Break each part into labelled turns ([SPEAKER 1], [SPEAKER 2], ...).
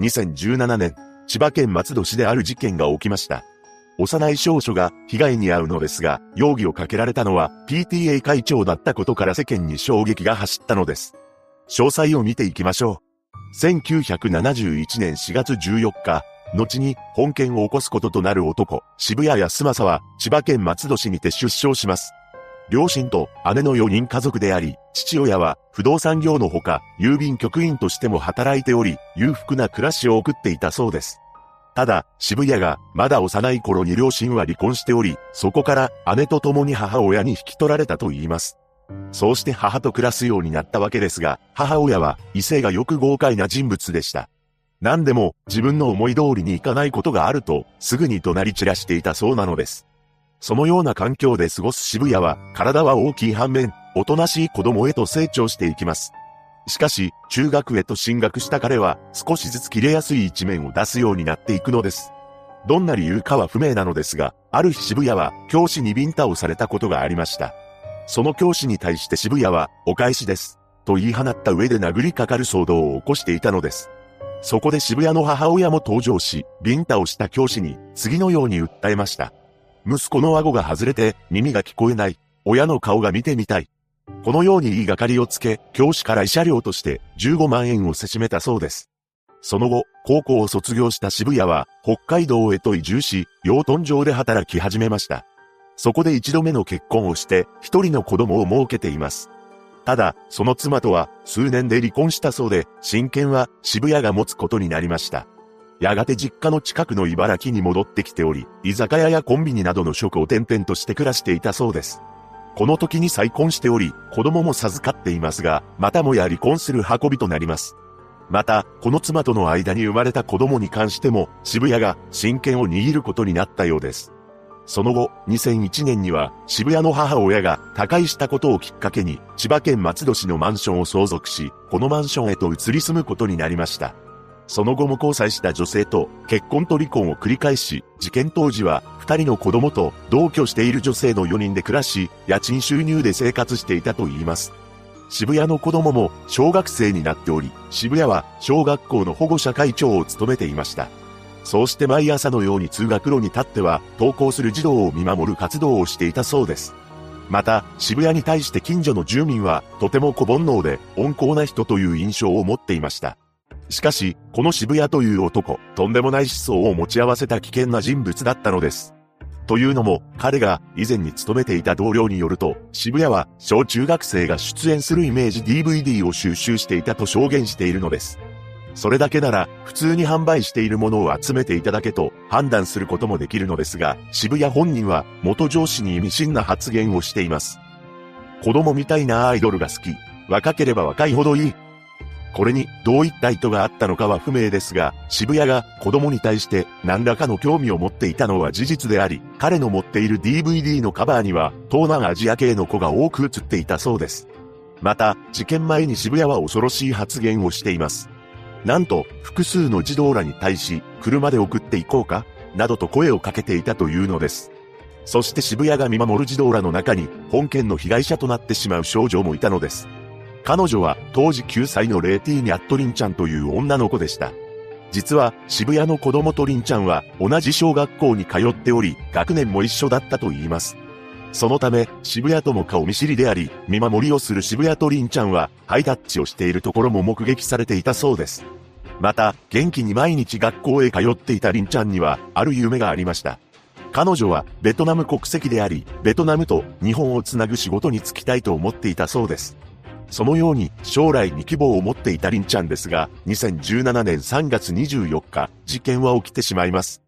[SPEAKER 1] 2017年、千葉県松戸市である事件が起きました。幼い少女が被害に遭うのですが、容疑をかけられたのは PTA 会長だったことから世間に衝撃が走ったのです。詳細を見ていきましょう。1971年4月14日、後に本件を起こすこととなる男、渋谷康政は千葉県松戸市にて出生します。両親と姉の4人家族であり、父親は不動産業のほか、郵便局員としても働いており、裕福な暮らしを送っていたそうです。ただ、渋谷がまだ幼い頃に両親は離婚しており、そこから姉と共に母親に引き取られたと言います。そうして母と暮らすようになったわけですが、母親は異性がよく豪快な人物でした。何でも自分の思い通りにいかないことがあると、すぐに怒鳴り散らしていたそうなのです。そのような環境で過ごす渋谷は、体は大きい反面、おとなしい子供へと成長していきます。しかし、中学へと進学した彼は、少しずつ切れやすい一面を出すようになっていくのです。どんな理由かは不明なのですが、ある日渋谷は、教師にビンタをされたことがありました。その教師に対して渋谷は、お返しです。と言い放った上で殴りかかる騒動を起こしていたのです。そこで渋谷の母親も登場し、ビンタをした教師に、次のように訴えました。息子の顎が外れて耳が聞こえない。親の顔が見てみたい。このように言いがかりをつけ、教師から慰謝料として15万円をせしめたそうです。その後、高校を卒業した渋谷は、北海道へと移住し、養豚場で働き始めました。そこで一度目の結婚をして、一人の子供を設けています。ただ、その妻とは、数年で離婚したそうで、親権は渋谷が持つことになりました。やがて実家の近くの茨城に戻ってきており、居酒屋やコンビニなどの職を転々として暮らしていたそうです。この時に再婚しており、子供も授かっていますが、またもや離婚する運びとなります。また、この妻との間に生まれた子供に関しても、渋谷が親権を握ることになったようです。その後、2001年には、渋谷の母親が他界したことをきっかけに、千葉県松戸市のマンションを相続し、このマンションへと移り住むことになりました。その後も交際した女性と結婚と離婚を繰り返し、事件当時は二人の子供と同居している女性の4人で暮らし、家賃収入で生活していたと言います。渋谷の子供も小学生になっており、渋谷は小学校の保護者会長を務めていました。そうして毎朝のように通学路に立っては、登校する児童を見守る活動をしていたそうです。また、渋谷に対して近所の住民は、とても小煩悩で温厚な人という印象を持っていました。しかし、この渋谷という男、とんでもない思想を持ち合わせた危険な人物だったのです。というのも、彼が以前に勤めていた同僚によると、渋谷は小中学生が出演するイメージ DVD を収集していたと証言しているのです。それだけなら、普通に販売しているものを集めていただけと判断することもできるのですが、渋谷本人は元上司に意味深な発言をしています。子供みたいなアイドルが好き。若ければ若いほどいい。これにどういった意図があったのかは不明ですが、渋谷が子供に対して何らかの興味を持っていたのは事実であり、彼の持っている DVD のカバーには東南アジア系の子が多く映っていたそうです。また、事件前に渋谷は恐ろしい発言をしています。なんと、複数の児童らに対し、車で送っていこうか？などと声をかけていたというのです。そして渋谷が見守る児童らの中に、本件の被害者となってしまう少女もいたのです。彼女は当時9歳のレーティーニャットリンちゃんという女の子でした。実は渋谷の子供とリンちゃんは同じ小学校に通っており、学年も一緒だったと言います。そのため、渋谷とも顔見知りであり、見守りをする渋谷とリンちゃんは、ハイタッチをしているところも目撃されていたそうです。また、元気に毎日学校へ通っていたリンちゃんには、ある夢がありました。彼女は、ベトナム国籍であり、ベトナムと日本をつなぐ仕事に就きたいと思っていたそうです。そのように将来に希望を持っていたリンちゃんですが、2017年3月24日、事件は起きてしまいます。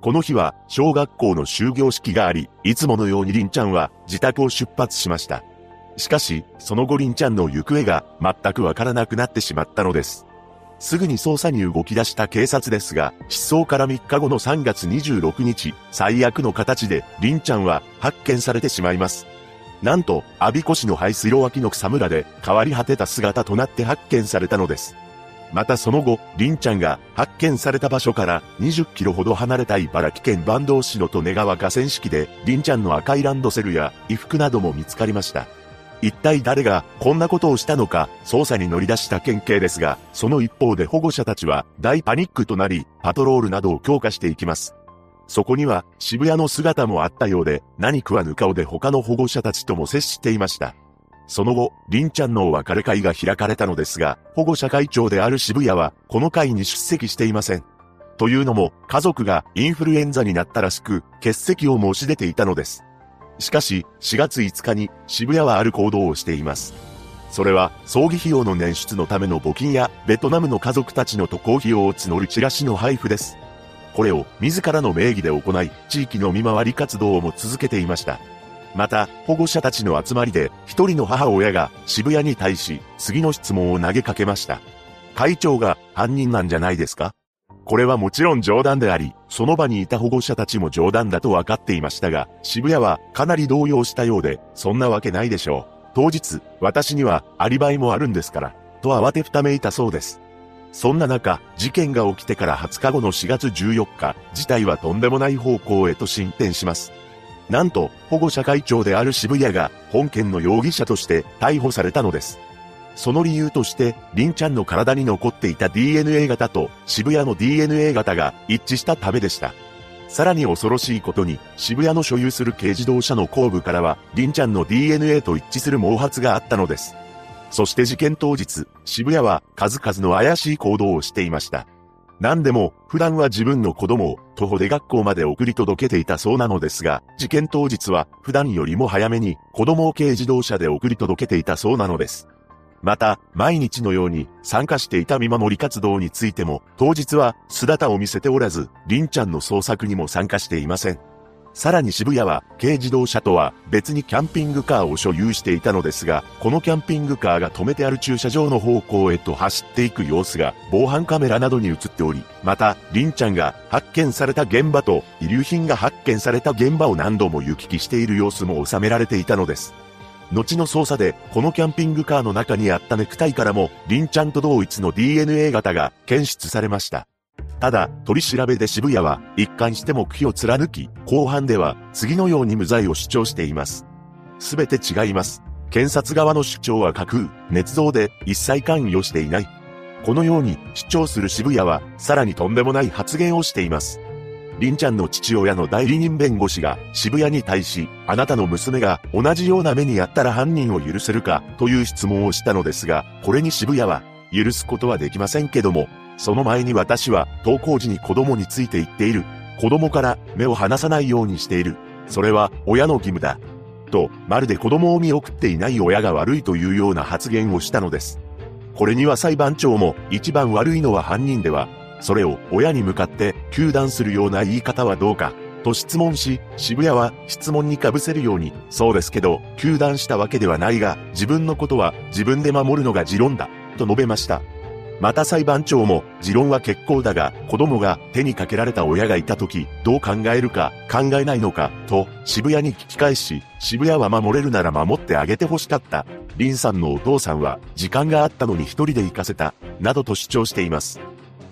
[SPEAKER 1] この日は小学校の終業式があり、いつものようにリンちゃんは自宅を出発しました。しかし、その後リンちゃんの行方が全くわからなくなってしまったのです。すぐに捜査に動き出した警察ですが、失踪から3日後の3月26日、最悪の形で、リンちゃんは発見されてしまいます。なんと、阿鼻子市の排水路脇の草むらで変わり果てた姿となって発見されたのです。またその後、リンちゃんが発見された場所から20キロほど離れた茨城県坂東市の利根川河川敷で、リンちゃんの赤いランドセルや衣服なども見つかりました。一体誰がこんなことをしたのか捜査に乗り出した県警ですが、その一方で保護者たちは大パニックとなり、パトロールなどを強化していきます。そこには渋谷の姿もあったようで、何食わぬ顔で他の保護者たちとも接していました。その後、りんちゃんのお別れ会が開かれたのですが、保護者会長である渋谷は、この会に出席していません。というのも、家族がインフルエンザになったらしく、欠席を申し出ていたのです。しかし、4月5日に渋谷はある行動をしています。それは、葬儀費用の捻出のための募金や、ベトナムの家族たちの渡航費用を募るチラシの配布です。これを自らの名義で行い、地域の見回り活動も続けていました。また、保護者たちの集まりで、一人の母親が渋谷に対し、次の質問を投げかけました。会長が犯人なんじゃないですかこれはもちろん冗談であり、その場にいた保護者たちも冗談だと分かっていましたが、渋谷はかなり動揺したようで、そんなわけないでしょう。当日、私にはアリバイもあるんですから、と慌てふためいたそうです。そんな中、事件が起きてから20日後の4月14日、事態はとんでもない方向へと進展します。なんと、保護者会長である渋谷が、本件の容疑者として逮捕されたのです。その理由として、リンちゃんの体に残っていた DNA 型と渋谷の DNA 型が一致したためでした。さらに恐ろしいことに、渋谷の所有する軽自動車の後部からは、リンちゃんの DNA と一致する毛髪があったのです。そして事件当日、渋谷は数々の怪しい行動をしていました。何でも、普段は自分の子供を徒歩で学校まで送り届けていたそうなのですが、事件当日は普段よりも早めに子供を軽自動車で送り届けていたそうなのです。また、毎日のように参加していた見守り活動についても、当日は姿を見せておらず、りんちゃんの捜索にも参加していません。さらに渋谷は軽自動車とは別にキャンピングカーを所有していたのですが、このキャンピングカーが止めてある駐車場の方向へと走っていく様子が防犯カメラなどに映っており、また、りんちゃんが発見された現場と遺留品が発見された現場を何度も行き来している様子も収められていたのです。後の捜査で、このキャンピングカーの中にあったネクタイからも、リンちゃんと同一の DNA 型が検出されました。ただ、取り調べで渋谷は、一貫して目標を貫き、後半では、次のように無罪を主張しています。すべて違います。検察側の主張は架空、捏造で、一切関与していない。このように主張する渋谷は、さらにとんでもない発言をしています。りんちゃんの父親の代理人弁護士が渋谷に対し、あなたの娘が同じような目にあったら犯人を許せるかという質問をしたのですが、これに渋谷は、許すことはできませんけども、その前に私は登校時に子供について言っている。子供から目を離さないようにしている。それは親の義務だ。と、まるで子供を見送っていない親が悪いというような発言をしたのです。これには裁判長も一番悪いのは犯人ではそれを親に向かって糾弾するような言い方はどうか、と質問し、渋谷は質問に被せるように、そうですけど、糾弾したわけではないが、自分のことは自分で守るのが持論だ、と述べました。また裁判長も、持論は結構だが、子供が手にかけられた親がいた時、どう考えるか、考えないのか、と、渋谷に聞き返し、渋谷は守れるなら守ってあげて欲しかった。林さんのお父さんは、時間があったのに一人で行かせた、などと主張しています。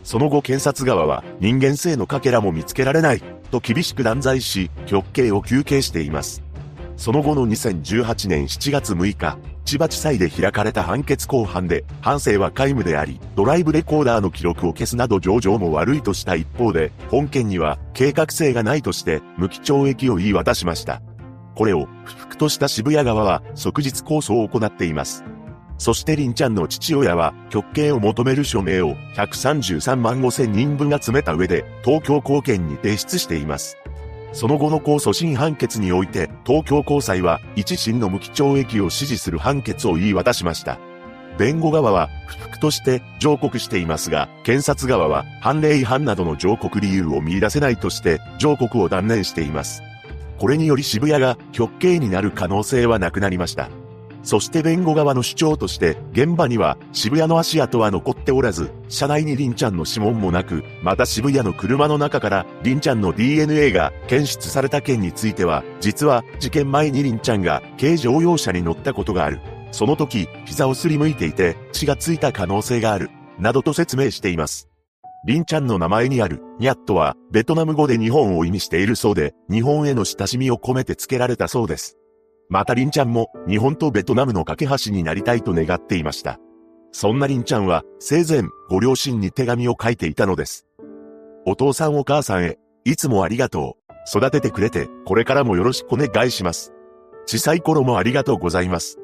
[SPEAKER 1] その後検察側は人間性のかけらも見つけられないと厳しく断罪し、極刑を求刑しています。その後の2018年7月6日、千葉地裁で開かれた判決公判で、反省は皆無であり、ドライブレコーダーの記録を消すなど上場も悪いとした一方で、本件には計画性がないとして無期懲役を言い渡しました。これを不服とした渋谷側は即日控訴を行っています。そしてりんちゃんの父親は、極刑を求める署名を133万5千人分集めた上で、東京高検に提出しています。その後の控訴審判決において、東京高裁は一審の無期懲役を支持する判決を言い渡しました。弁護側は不服として上告していますが、検察側は判例違反などの上告理由を見出せないとして上告を断念しています。これにより渋谷が極刑になる可能性はなくなりました。そして弁護側の主張として、現場には渋谷の足跡は残っておらず、車内にリンちゃんの指紋もなく、また渋谷の車の中からリンちゃんの DNA が検出された件については、実は事件前にリンちゃんが軽乗用車に乗ったことがある。その時、膝をすりむいていて血がついた可能性がある。などと説明しています。リンちゃんの名前にある、ニャットは、ベトナム語で日本を意味しているそうで、日本への親しみを込めて付けられたそうです。またリンちゃんも日本とベトナムの架け橋になりたいと願っていました。そんなリンちゃんは生前ご両親に手紙を書いていたのです。お父さんお母さんへ、いつもありがとう。育ててくれて、これからもよろしくお願いします。小さい頃もありがとうございます。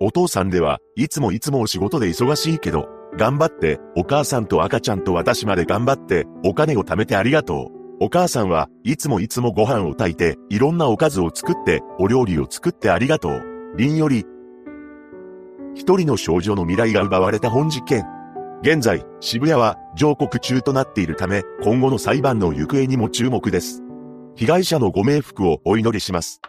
[SPEAKER 1] お父さんでは、いつもいつもお仕事で忙しいけど、頑張って、お母さんと赤ちゃんと私まで頑張って、お金を貯めてありがとう。お母さんはいつもいつもご飯を炊いて、いろんなおかずを作って、お料理を作ってありがとう。りんより。一人の少女の未来が奪われた本事件。現在、渋谷は上告中となっているため、今後の裁判の行方にも注目です。被害者のご冥福をお祈りします。